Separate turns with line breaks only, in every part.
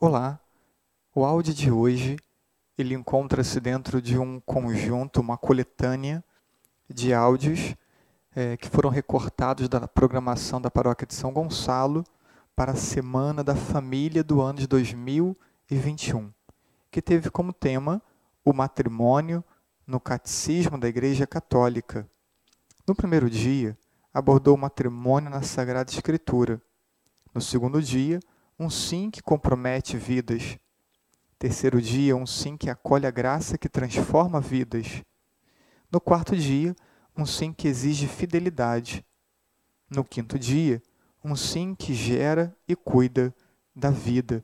Olá, o áudio de hoje ele encontra-se dentro de um conjunto, uma coletânea de áudios é, que foram recortados da programação da Paróquia de São Gonçalo para a Semana da Família do ano de 2021, que teve como tema o matrimônio no Catecismo da Igreja Católica. No primeiro dia, abordou o matrimônio na Sagrada Escritura. No segundo dia, um sim que compromete vidas. Terceiro dia, um sim que acolhe a graça que transforma vidas. No quarto dia, um sim que exige fidelidade. No quinto dia, um sim que gera e cuida da vida.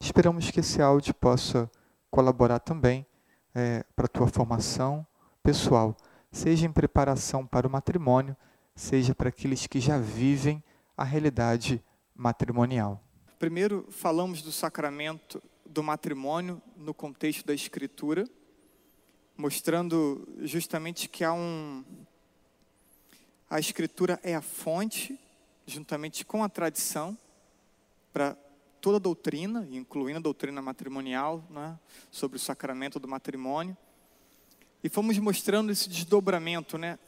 Esperamos que esse áudio possa colaborar também é, para a tua formação pessoal, seja em preparação para o matrimônio, seja para aqueles que já vivem a realidade matrimonial.
Primeiro, falamos do sacramento do matrimônio no contexto da Escritura, mostrando justamente que há um. A Escritura é a fonte, juntamente com a tradição, para toda a doutrina, incluindo a doutrina matrimonial, né, sobre o sacramento do matrimônio. E fomos mostrando esse desdobramento, né,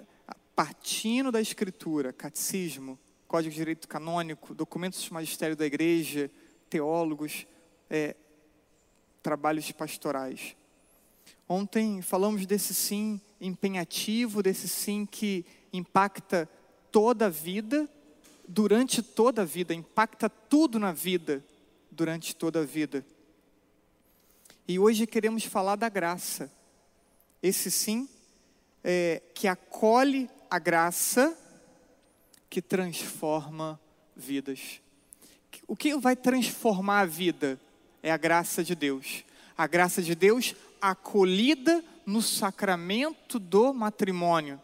partindo da Escritura, catecismo, Código de Direito Canônico, documentos do magistério da igreja, teólogos, é, trabalhos pastorais. Ontem falamos desse sim empenhativo, desse sim que impacta toda a vida, durante toda a vida, impacta tudo na vida, durante toda a vida. E hoje queremos falar da graça. Esse sim é, que acolhe a graça que transforma vidas. O que vai transformar a vida é a graça de Deus. A graça de Deus acolhida no sacramento do matrimônio.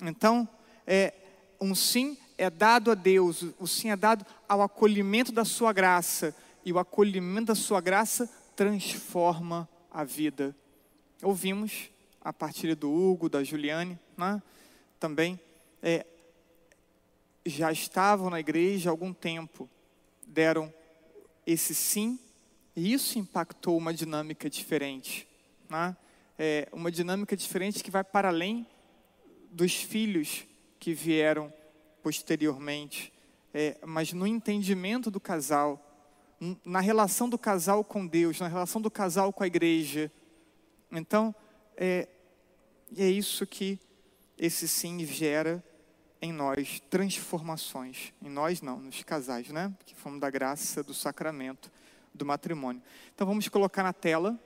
Então, é, um sim é dado a Deus, o sim é dado ao acolhimento da sua graça, e o acolhimento da sua graça transforma a vida. Ouvimos a partir do Hugo, da Juliane, né? também é, já estavam na igreja há algum tempo, deram esse sim, e isso impactou uma dinâmica diferente. Né? É uma dinâmica diferente que vai para além dos filhos que vieram posteriormente, é, mas no entendimento do casal, na relação do casal com Deus, na relação do casal com a igreja. Então, é, é isso que esse sim gera em nós transformações. Em nós não, nos casais, né? Que fomos da graça do sacramento do matrimônio. Então vamos colocar na tela,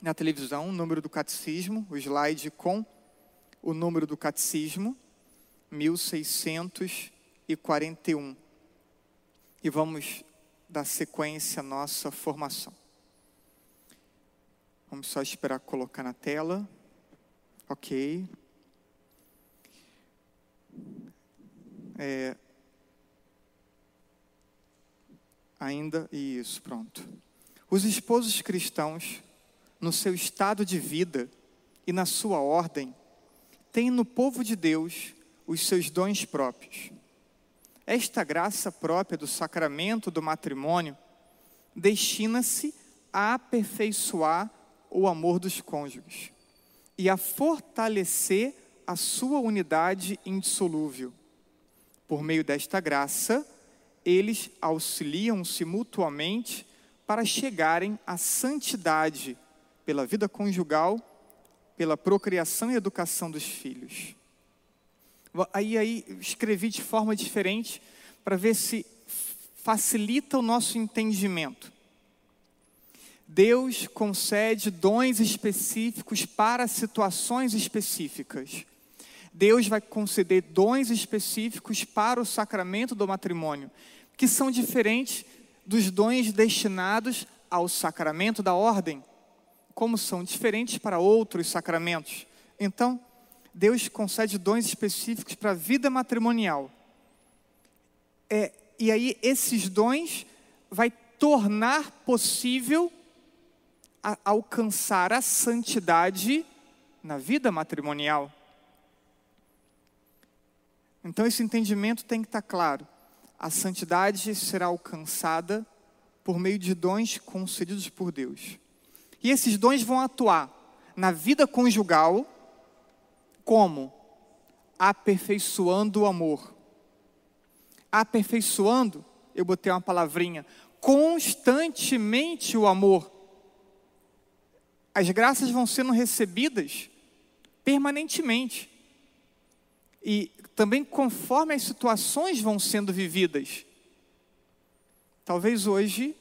na televisão, o número do catecismo, o slide com o número do catecismo, 1641. E vamos dar sequência à nossa formação. Vamos só esperar colocar na tela. Ok. É, ainda, isso, pronto. Os esposos cristãos, no seu estado de vida e na sua ordem, têm no povo de Deus os seus dons próprios. Esta graça própria do sacramento do matrimônio destina-se a aperfeiçoar o amor dos cônjuges e a fortalecer a sua unidade indissolúvel por meio desta graça, eles auxiliam-se mutuamente para chegarem à santidade pela vida conjugal, pela procriação e educação dos filhos. Aí, aí escrevi de forma diferente para ver se facilita o nosso entendimento. Deus concede dons específicos para situações específicas. Deus vai conceder dons específicos para o sacramento do matrimônio, que são diferentes dos dons destinados ao sacramento da ordem, como são diferentes para outros sacramentos. Então, Deus concede dons específicos para a vida matrimonial. É, e aí, esses dons vai tornar possível a, alcançar a santidade na vida matrimonial. Então esse entendimento tem que estar claro. A santidade será alcançada por meio de dons concedidos por Deus. E esses dons vão atuar na vida conjugal como aperfeiçoando o amor. Aperfeiçoando, eu botei uma palavrinha, constantemente o amor. As graças vão sendo recebidas permanentemente. E também conforme as situações vão sendo vividas. Talvez hoje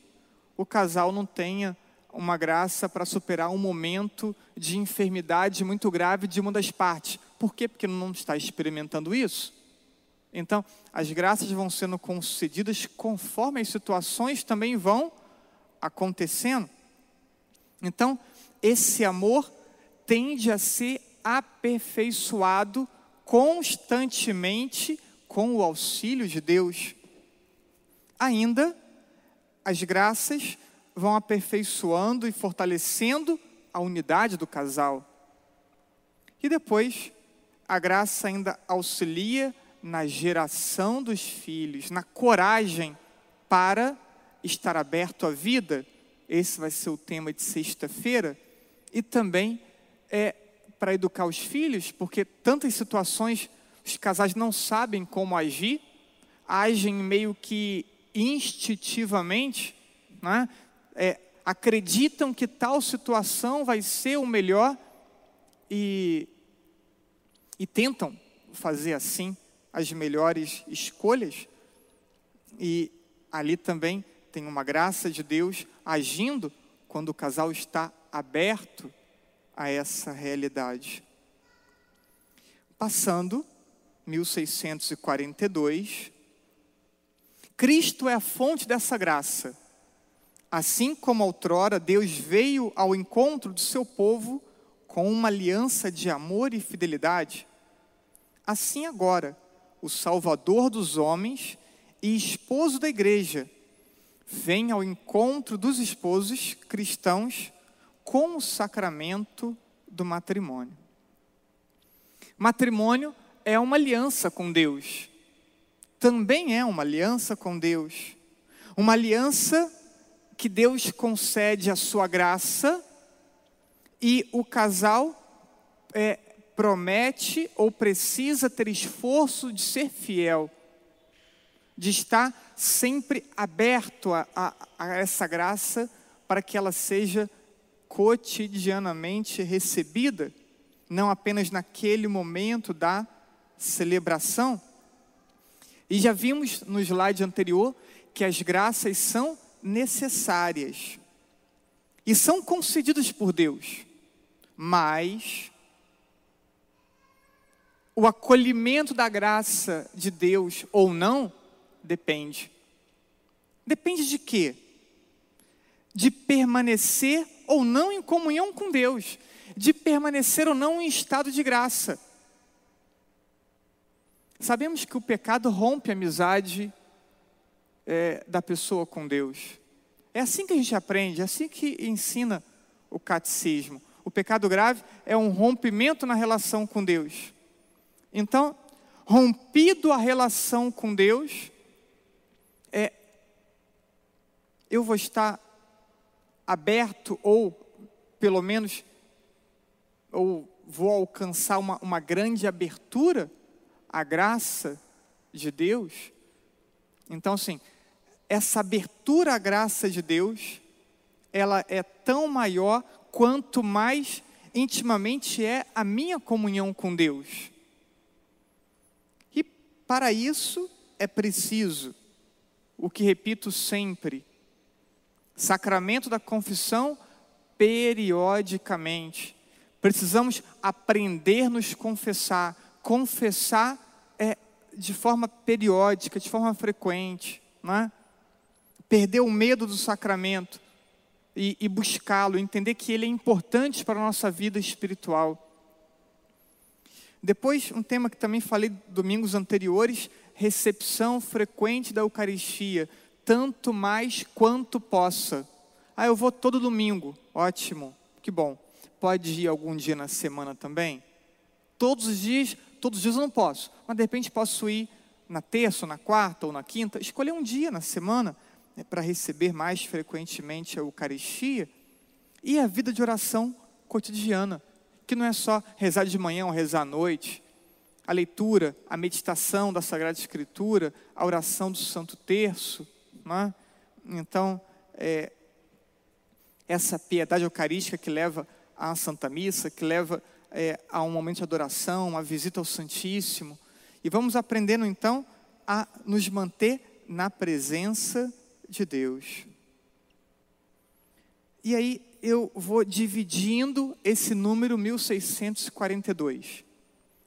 o casal não tenha uma graça para superar um momento de enfermidade muito grave de uma das partes. Por quê? Porque não está experimentando isso. Então, as graças vão sendo concedidas conforme as situações também vão acontecendo. Então, esse amor tende a ser aperfeiçoado constantemente com o auxílio de Deus. Ainda, as graças vão aperfeiçoando e fortalecendo a unidade do casal. E depois, a graça ainda auxilia na geração dos filhos, na coragem para estar aberto à vida. Esse vai ser o tema de sexta-feira. E também é para educar os filhos, porque tantas situações os casais não sabem como agir, agem meio que instintivamente, né? é, acreditam que tal situação vai ser o melhor e, e tentam fazer assim as melhores escolhas. E ali também tem uma graça de Deus agindo quando o casal está aberto a essa realidade. Passando, 1642, Cristo é a fonte dessa graça. Assim como outrora Deus veio ao encontro do seu povo com uma aliança de amor e fidelidade, assim agora o Salvador dos homens e esposo da igreja vem ao encontro dos esposos cristãos com o sacramento do matrimônio. Matrimônio é uma aliança com Deus. Também é uma aliança com Deus. Uma aliança que Deus concede a sua graça e o casal é, promete ou precisa ter esforço de ser fiel, de estar sempre aberto a, a, a essa graça para que ela seja cotidianamente recebida, não apenas naquele momento da celebração. E já vimos no slide anterior que as graças são necessárias e são concedidas por Deus, mas o acolhimento da graça de Deus ou não depende. Depende de quê? De permanecer ou não em comunhão com Deus, de permanecer ou não em estado de graça. Sabemos que o pecado rompe a amizade é, da pessoa com Deus. É assim que a gente aprende, é assim que ensina o catecismo. O pecado grave é um rompimento na relação com Deus. Então, rompido a relação com Deus, é, eu vou estar aberto, ou pelo menos, ou vou alcançar uma, uma grande abertura à graça de Deus. Então, assim, essa abertura à graça de Deus, ela é tão maior quanto mais intimamente é a minha comunhão com Deus. E para isso é preciso, o que repito sempre, Sacramento da confissão periodicamente. Precisamos aprender a nos confessar. Confessar é de forma periódica, de forma frequente, não é? Perder o medo do sacramento e, e buscá-lo, entender que ele é importante para a nossa vida espiritual. Depois, um tema que também falei domingos anteriores, recepção frequente da Eucaristia tanto mais quanto possa. Ah, eu vou todo domingo. Ótimo, que bom. Pode ir algum dia na semana também? Todos os dias, todos os dias eu não posso, mas de repente posso ir na terça, ou na quarta ou na quinta, escolher um dia na semana né, para receber mais frequentemente a Eucaristia, e a vida de oração cotidiana, que não é só rezar de manhã ou rezar à noite, a leitura, a meditação da Sagrada Escritura, a oração do Santo Terço. É? Então, é, essa piedade eucarística que leva à Santa Missa, que leva é, a um momento de adoração, uma visita ao Santíssimo. E vamos aprendendo então a nos manter na presença de Deus. E aí eu vou dividindo esse número 1642.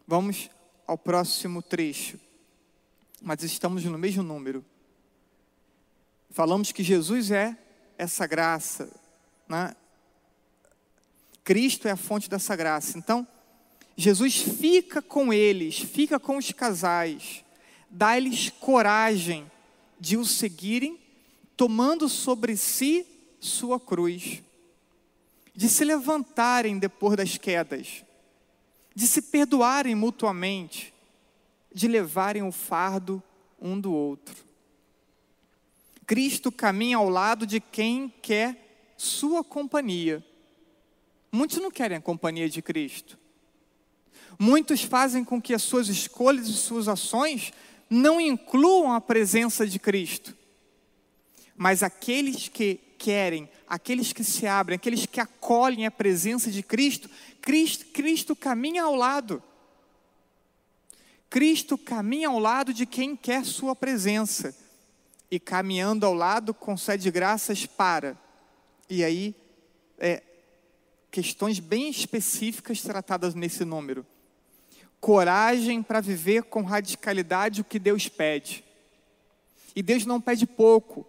Vamos ao próximo trecho. Mas estamos no mesmo número. Falamos que Jesus é essa graça, né? Cristo é a fonte dessa graça. Então, Jesus fica com eles, fica com os casais, dá-lhes coragem de o seguirem, tomando sobre si sua cruz, de se levantarem depois das quedas, de se perdoarem mutuamente, de levarem o fardo um do outro. Cristo caminha ao lado de quem quer sua companhia. Muitos não querem a companhia de Cristo. Muitos fazem com que as suas escolhas e suas ações não incluam a presença de Cristo. Mas aqueles que querem, aqueles que se abrem, aqueles que acolhem a presença de Cristo, Cristo, Cristo caminha ao lado. Cristo caminha ao lado de quem quer sua presença. E caminhando ao lado, concede graças para. E aí, é, questões bem específicas tratadas nesse número. Coragem para viver com radicalidade o que Deus pede. E Deus não pede pouco,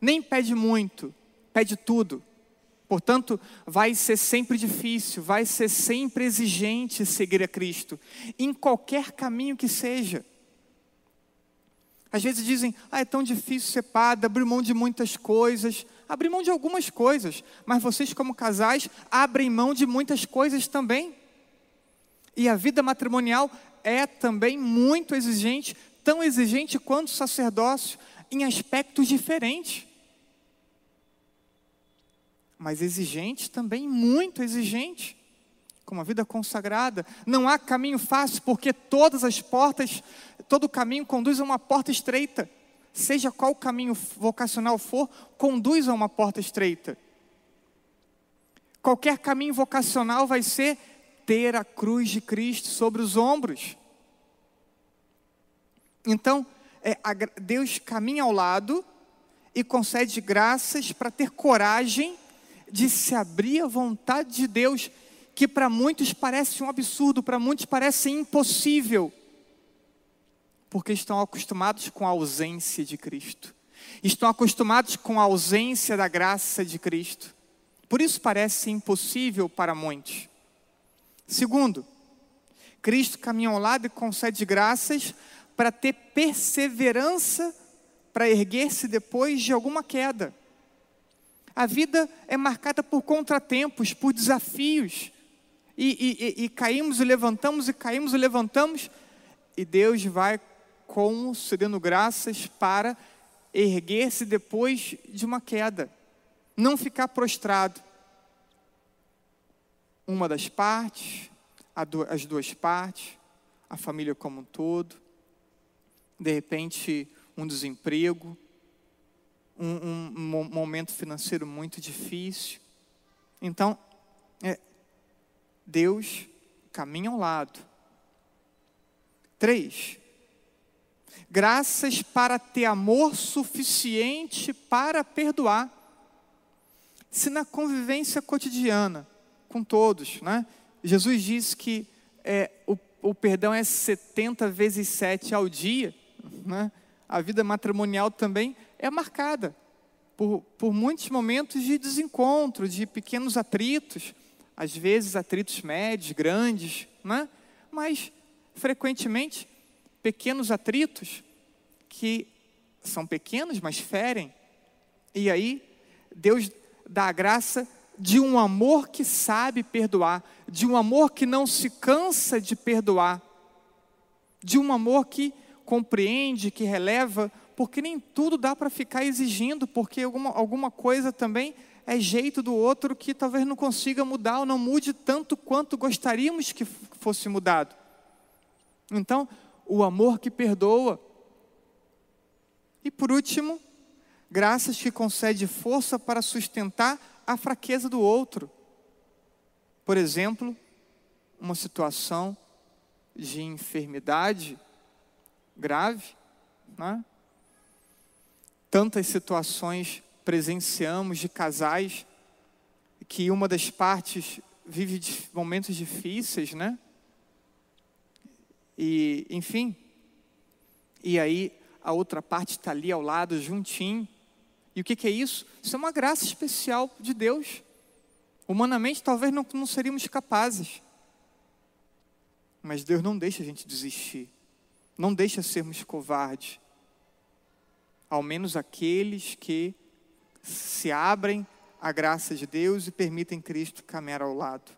nem pede muito, pede tudo. Portanto, vai ser sempre difícil, vai ser sempre exigente seguir a Cristo, em qualquer caminho que seja. Às vezes dizem, ah, é tão difícil ser padre, abrir mão de muitas coisas. Abrir mão de algumas coisas, mas vocês, como casais, abrem mão de muitas coisas também. E a vida matrimonial é também muito exigente, tão exigente quanto o sacerdócio, em aspectos diferentes mas exigente também, muito exigente, com uma vida consagrada. Não há caminho fácil, porque todas as portas, todo caminho conduz a uma porta estreita. Seja qual o caminho vocacional for, conduz a uma porta estreita. Qualquer caminho vocacional vai ser ter a cruz de Cristo sobre os ombros. Então, é, a, Deus caminha ao lado e concede graças para ter coragem de se abrir à vontade de Deus, que para muitos parece um absurdo, para muitos parece impossível, porque estão acostumados com a ausência de Cristo, estão acostumados com a ausência da graça de Cristo, por isso parece impossível para muitos. Segundo, Cristo caminha ao lado e concede graças para ter perseverança para erguer-se depois de alguma queda. A vida é marcada por contratempos, por desafios. E, e, e, caímos e levantamos, e caímos e levantamos. E Deus vai concedendo graças para erguer-se depois de uma queda. Não ficar prostrado. Uma das partes, as duas partes, a família como um todo. De repente, um desemprego, um, um momento financeiro muito difícil. Então, é, Deus caminha ao lado. Três, graças para ter amor suficiente para perdoar. Se na convivência cotidiana com todos, né? Jesus diz que é, o, o perdão é 70 vezes 7 ao dia, né? a vida matrimonial também é marcada por, por muitos momentos de desencontro, de pequenos atritos, às vezes atritos médios, grandes, né? mas frequentemente pequenos atritos que são pequenos, mas ferem. E aí Deus dá a graça de um amor que sabe perdoar, de um amor que não se cansa de perdoar, de um amor que compreende, que releva porque nem tudo dá para ficar exigindo, porque alguma, alguma coisa também é jeito do outro que talvez não consiga mudar ou não mude tanto quanto gostaríamos que fosse mudado. Então, o amor que perdoa. E por último, graças que concede força para sustentar a fraqueza do outro. Por exemplo, uma situação de enfermidade grave, né? tantas situações presenciamos de casais que uma das partes vive momentos difíceis, né? E, enfim, e aí a outra parte está ali ao lado, juntinho. E o que, que, é isso? Isso é uma graça especial de Deus. Humanamente, talvez não, não seríamos capazes. Mas Deus não deixa a gente desistir. Não deixa sermos covardes. Ao menos aqueles que se abrem à graça de Deus e permitem Cristo caminhar ao lado.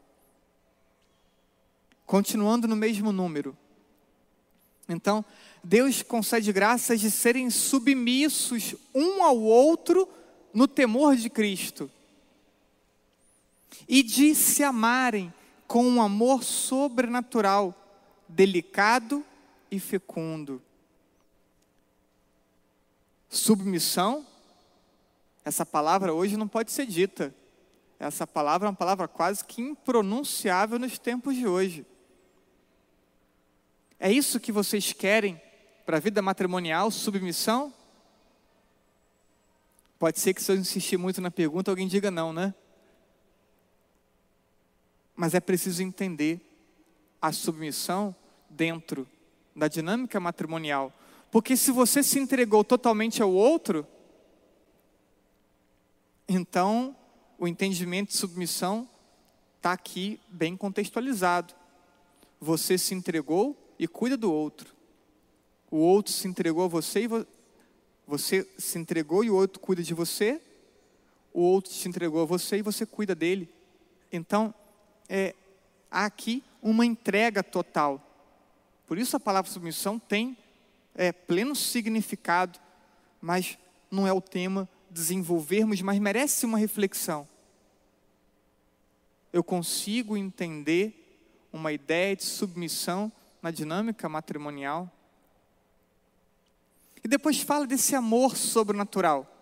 Continuando no mesmo número. Então, Deus concede graças de serem submissos um ao outro no temor de Cristo e de se amarem com um amor sobrenatural, delicado e fecundo. Submissão essa palavra hoje não pode ser dita. Essa palavra é uma palavra quase que impronunciável nos tempos de hoje. É isso que vocês querem para a vida matrimonial, submissão? Pode ser que se eu insistir muito na pergunta, alguém diga não, né? Mas é preciso entender a submissão dentro da dinâmica matrimonial. Porque se você se entregou totalmente ao outro, então, o entendimento de submissão está aqui bem contextualizado. Você se entregou e cuida do outro. O outro se entregou a você e vo você se entregou e o outro cuida de você. O outro se entregou a você e você cuida dele. Então, é, há aqui uma entrega total. Por isso a palavra submissão tem é, pleno significado, mas não é o tema desenvolvermos, mas merece uma reflexão. Eu consigo entender uma ideia de submissão na dinâmica matrimonial? E depois fala desse amor sobrenatural.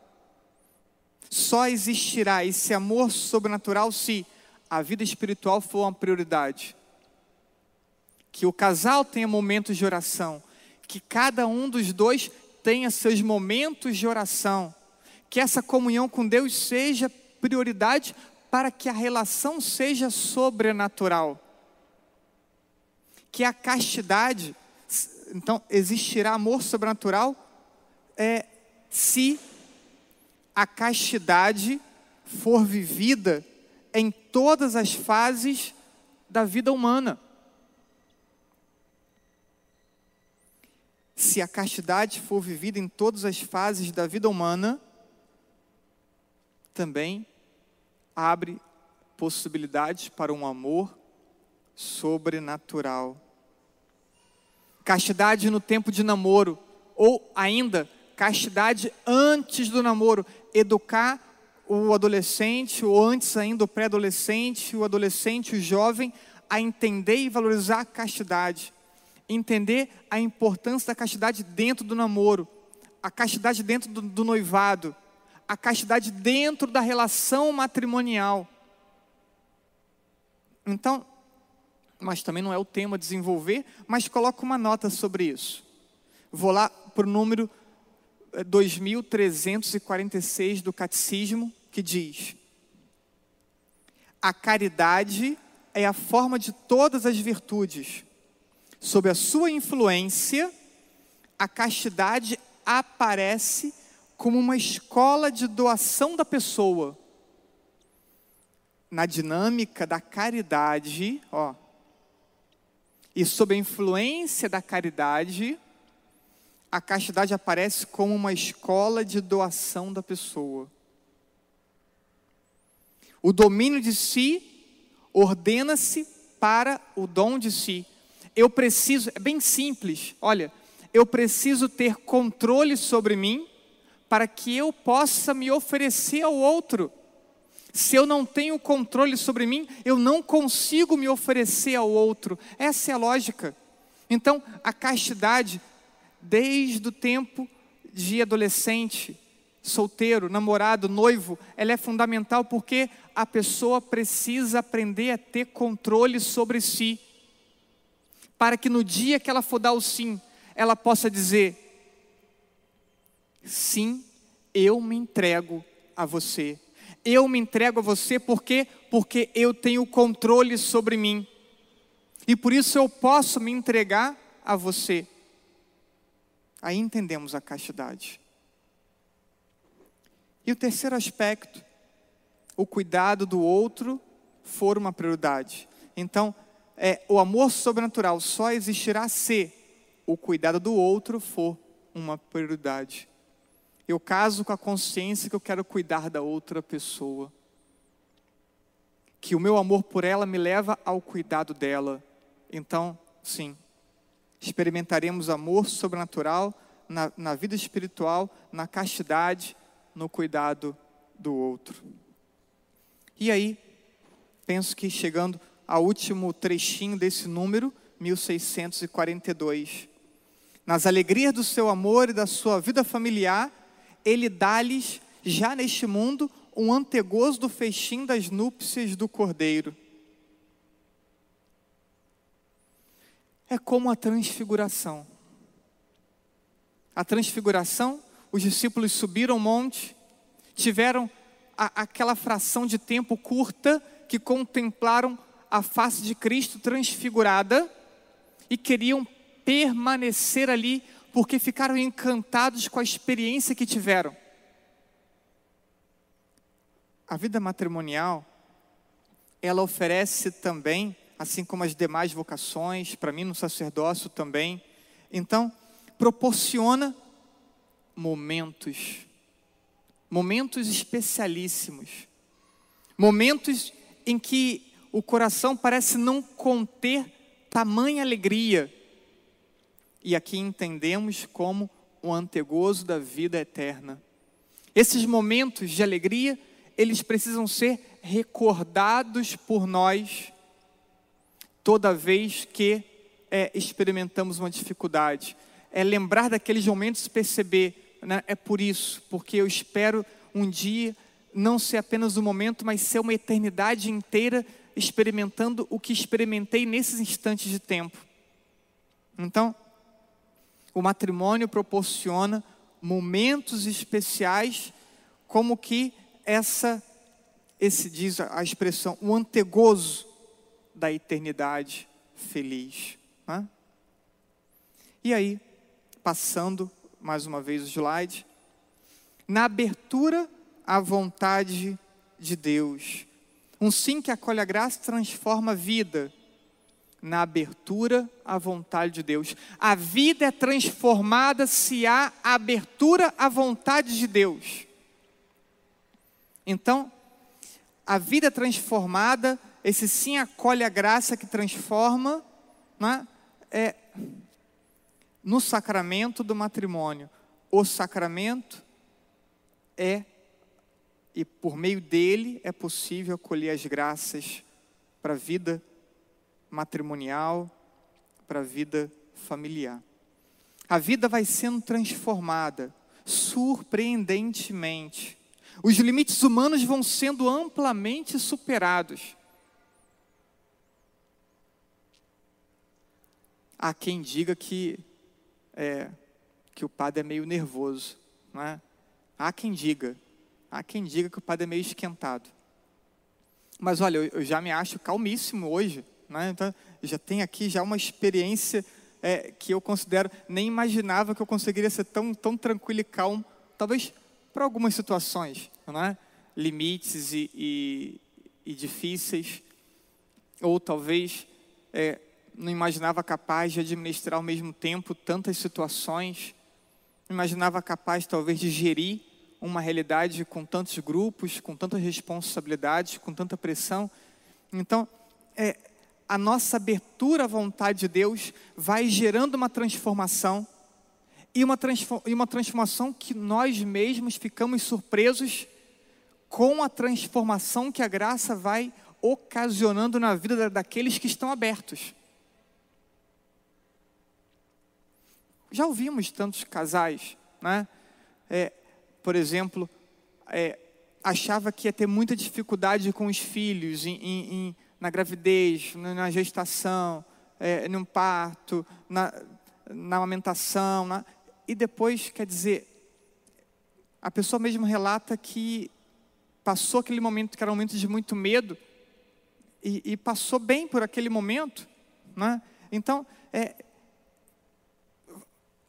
Só existirá esse amor sobrenatural se a vida espiritual for uma prioridade. Que o casal tenha momentos de oração, que cada um dos dois tenha seus momentos de oração que essa comunhão com Deus seja prioridade para que a relação seja sobrenatural. Que a castidade, então existirá amor sobrenatural é, se a castidade for vivida em todas as fases da vida humana. Se a castidade for vivida em todas as fases da vida humana, também abre possibilidades para um amor sobrenatural. Castidade no tempo de namoro, ou ainda castidade antes do namoro, educar o adolescente, ou antes ainda o pré-adolescente, o adolescente, o jovem, a entender e valorizar a castidade. Entender a importância da castidade dentro do namoro, a castidade dentro do, do noivado, a castidade dentro da relação matrimonial. Então, mas também não é o tema desenvolver, mas coloco uma nota sobre isso. Vou lá para o número 2346 eh, do Catecismo, que diz: A caridade é a forma de todas as virtudes. Sob a sua influência, a castidade aparece como uma escola de doação da pessoa. Na dinâmica da caridade, ó, e sob a influência da caridade, a castidade aparece como uma escola de doação da pessoa. O domínio de si ordena-se para o dom de si. Eu preciso, é bem simples, olha, eu preciso ter controle sobre mim para que eu possa me oferecer ao outro. Se eu não tenho controle sobre mim, eu não consigo me oferecer ao outro. Essa é a lógica. Então, a castidade, desde o tempo de adolescente, solteiro, namorado, noivo, ela é fundamental porque a pessoa precisa aprender a ter controle sobre si, para que no dia que ela for dar o sim, ela possa dizer: sim, eu me entrego a você. Eu me entrego a você porque porque eu tenho controle sobre mim. E por isso eu posso me entregar a você. Aí entendemos a castidade. E o terceiro aspecto, o cuidado do outro for uma prioridade. Então, é, o amor sobrenatural só existirá se o cuidado do outro for uma prioridade. Eu caso com a consciência que eu quero cuidar da outra pessoa. Que o meu amor por ela me leva ao cuidado dela. Então, sim, experimentaremos amor sobrenatural na, na vida espiritual, na castidade, no cuidado do outro. E aí, penso que chegando ao último trechinho desse número, 1642. Nas alegrias do seu amor e da sua vida familiar, ele dá-lhes, já neste mundo, um antegozo do festim das núpcias do cordeiro. É como a transfiguração. A transfiguração os discípulos subiram o monte, tiveram a, aquela fração de tempo curta que contemplaram a face de Cristo transfigurada e queriam permanecer ali porque ficaram encantados com a experiência que tiveram. A vida matrimonial, ela oferece também, assim como as demais vocações, para mim no sacerdócio também, então proporciona momentos, momentos especialíssimos, momentos em que o coração parece não conter tamanha alegria. E aqui entendemos como o antegozo da vida eterna. Esses momentos de alegria, eles precisam ser recordados por nós toda vez que é, experimentamos uma dificuldade. É lembrar daqueles momentos e perceber né, é por isso, porque eu espero um dia não ser apenas um momento, mas ser uma eternidade inteira experimentando o que experimentei nesses instantes de tempo. Então, o matrimônio proporciona momentos especiais, como que essa, esse diz a expressão, o antegozo da eternidade feliz. Né? E aí, passando mais uma vez o slide. Na abertura à vontade de Deus. Um sim que acolhe a graça transforma a vida. Na abertura à vontade de Deus. A vida é transformada se há abertura à vontade de Deus. Então, a vida é transformada, esse sim acolhe a graça que transforma, né? é, no sacramento do matrimônio. O sacramento é, e por meio dele é possível acolher as graças para a vida matrimonial, para a vida familiar. A vida vai sendo transformada surpreendentemente. Os limites humanos vão sendo amplamente superados. Há quem diga que é, que o padre é meio nervoso. Não é? Há quem diga, há quem diga que o padre é meio esquentado. Mas olha, eu, eu já me acho calmíssimo hoje. Né? Então, já tenho aqui já uma experiência é, que eu considero, nem imaginava que eu conseguiria ser tão, tão tranquilo e calmo, talvez para algumas situações, né? limites e, e, e, difíceis, ou talvez é, não imaginava capaz de administrar ao mesmo tempo tantas situações, não imaginava capaz talvez de gerir uma realidade com tantos grupos, com tantas responsabilidades, com tanta pressão. Então, é, a nossa abertura à vontade de Deus vai gerando uma transformação e uma, e uma transformação que nós mesmos ficamos surpresos com a transformação que a graça vai ocasionando na vida daqueles que estão abertos. Já ouvimos tantos casais, né? É, por exemplo, é, achava que ia ter muita dificuldade com os filhos em, em, na gravidez, na gestação, é, no parto, na, na amamentação. Na, e depois, quer dizer, a pessoa mesmo relata que passou aquele momento que era um momento de muito medo e, e passou bem por aquele momento. Né? Então, é,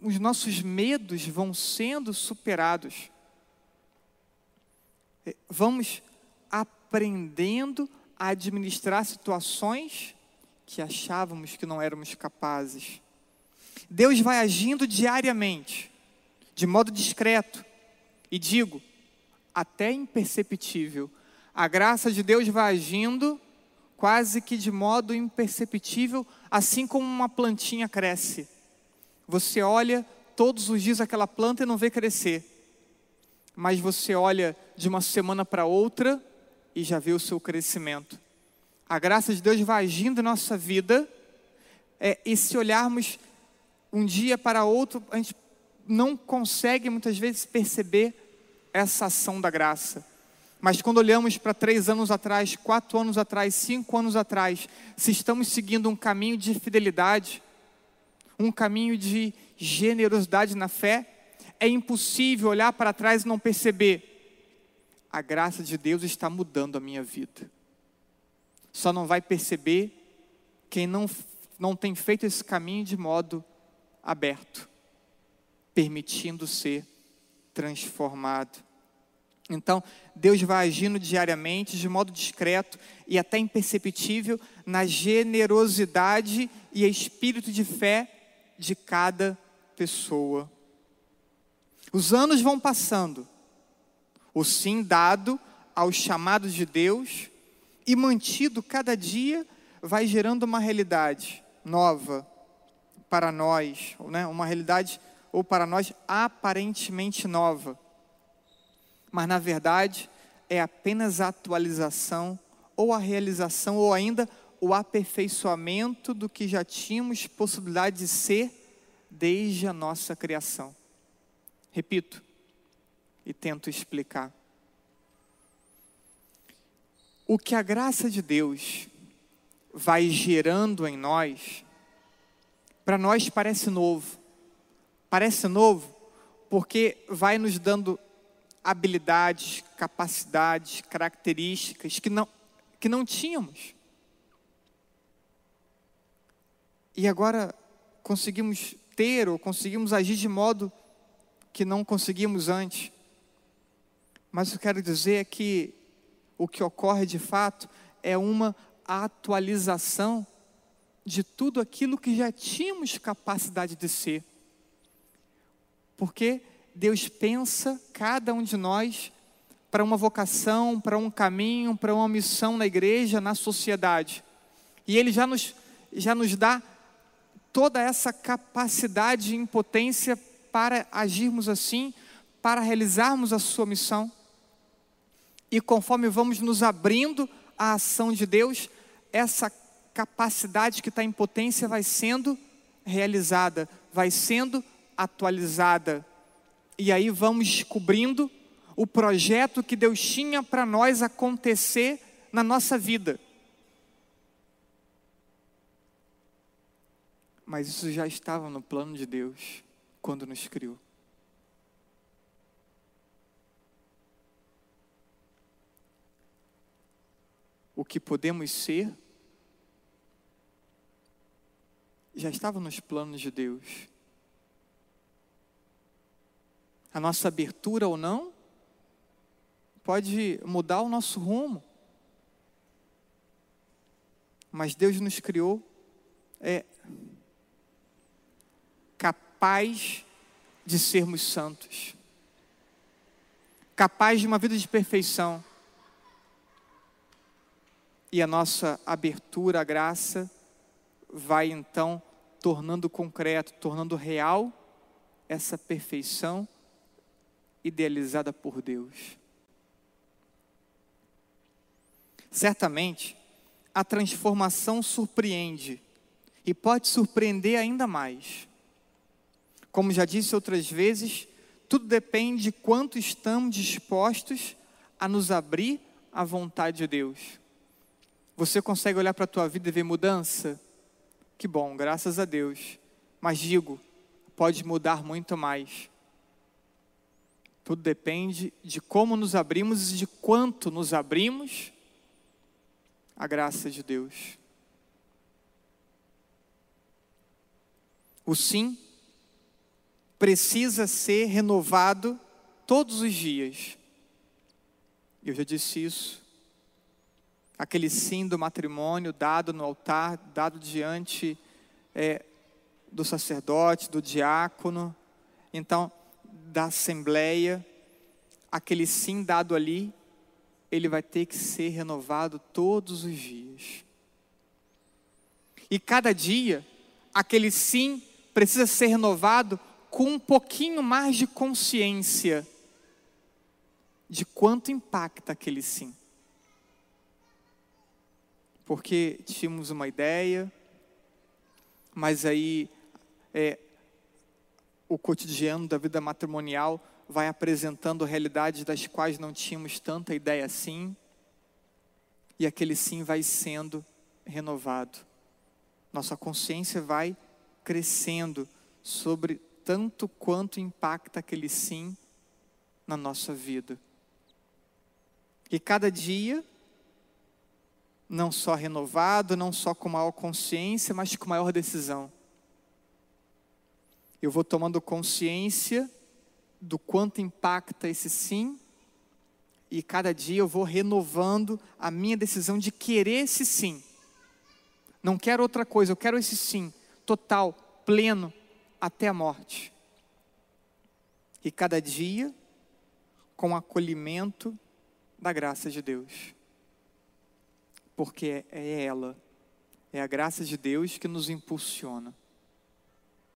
os nossos medos vão sendo superados. É, vamos aprendendo a administrar situações que achávamos que não éramos capazes. Deus vai agindo diariamente, de modo discreto, e digo, até imperceptível. A graça de Deus vai agindo quase que de modo imperceptível, assim como uma plantinha cresce. Você olha todos os dias aquela planta e não vê crescer, mas você olha de uma semana para outra e já vê o seu crescimento. A graça de Deus vai agindo em nossa vida, é, e se olharmos um dia para outro, a gente não consegue muitas vezes perceber essa ação da graça. Mas quando olhamos para três anos atrás, quatro anos atrás, cinco anos atrás, se estamos seguindo um caminho de fidelidade, um caminho de generosidade na fé, é impossível olhar para trás e não perceber. A graça de Deus está mudando a minha vida. Só não vai perceber quem não, não tem feito esse caminho de modo aberto, permitindo ser transformado. Então, Deus vai agindo diariamente, de modo discreto e até imperceptível, na generosidade e espírito de fé de cada pessoa. Os anos vão passando, o sim dado aos chamados de Deus e mantido cada dia vai gerando uma realidade nova para nós, né? uma realidade ou para nós aparentemente nova. Mas na verdade é apenas a atualização ou a realização ou ainda o aperfeiçoamento do que já tínhamos possibilidade de ser desde a nossa criação. Repito e tento explicar. O que a graça de Deus vai gerando em nós para nós parece novo. Parece novo porque vai nos dando habilidades, capacidades, características que não, que não tínhamos. E agora conseguimos ter ou conseguimos agir de modo que não conseguimos antes. Mas eu quero dizer é que o que ocorre de fato é uma atualização de tudo aquilo que já tínhamos capacidade de ser. Porque Deus pensa cada um de nós para uma vocação, para um caminho, para uma missão na igreja, na sociedade. E Ele já nos, já nos dá toda essa capacidade e potência para agirmos assim, para realizarmos a sua missão. E conforme vamos nos abrindo à ação de Deus, essa capacidade que está em potência vai sendo realizada, vai sendo atualizada. E aí vamos descobrindo o projeto que Deus tinha para nós acontecer na nossa vida. Mas isso já estava no plano de Deus quando nos criou. O que podemos ser já estava nos planos de Deus. A nossa abertura ou não pode mudar o nosso rumo. Mas Deus nos criou é, capaz de sermos santos, capaz de uma vida de perfeição. E a nossa abertura à graça vai então tornando concreto, tornando real essa perfeição idealizada por Deus. Certamente, a transformação surpreende e pode surpreender ainda mais. Como já disse outras vezes, tudo depende de quanto estamos dispostos a nos abrir à vontade de Deus. Você consegue olhar para a tua vida e ver mudança? Que bom, graças a Deus. Mas digo, pode mudar muito mais. Tudo depende de como nos abrimos e de quanto nos abrimos à graça de Deus. O sim precisa ser renovado todos os dias. Eu já disse isso. Aquele sim do matrimônio dado no altar, dado diante é, do sacerdote, do diácono, então da assembleia, aquele sim dado ali, ele vai ter que ser renovado todos os dias. E cada dia, aquele sim precisa ser renovado com um pouquinho mais de consciência de quanto impacta aquele sim. Porque tínhamos uma ideia, mas aí é, o cotidiano da vida matrimonial vai apresentando realidades das quais não tínhamos tanta ideia assim, e aquele sim vai sendo renovado. Nossa consciência vai crescendo sobre tanto quanto impacta aquele sim na nossa vida. E cada dia, não só renovado, não só com maior consciência, mas com maior decisão. Eu vou tomando consciência do quanto impacta esse sim, e cada dia eu vou renovando a minha decisão de querer esse sim. Não quero outra coisa, eu quero esse sim, total, pleno, até a morte. E cada dia com acolhimento da graça de Deus. Porque é ela, é a graça de Deus que nos impulsiona.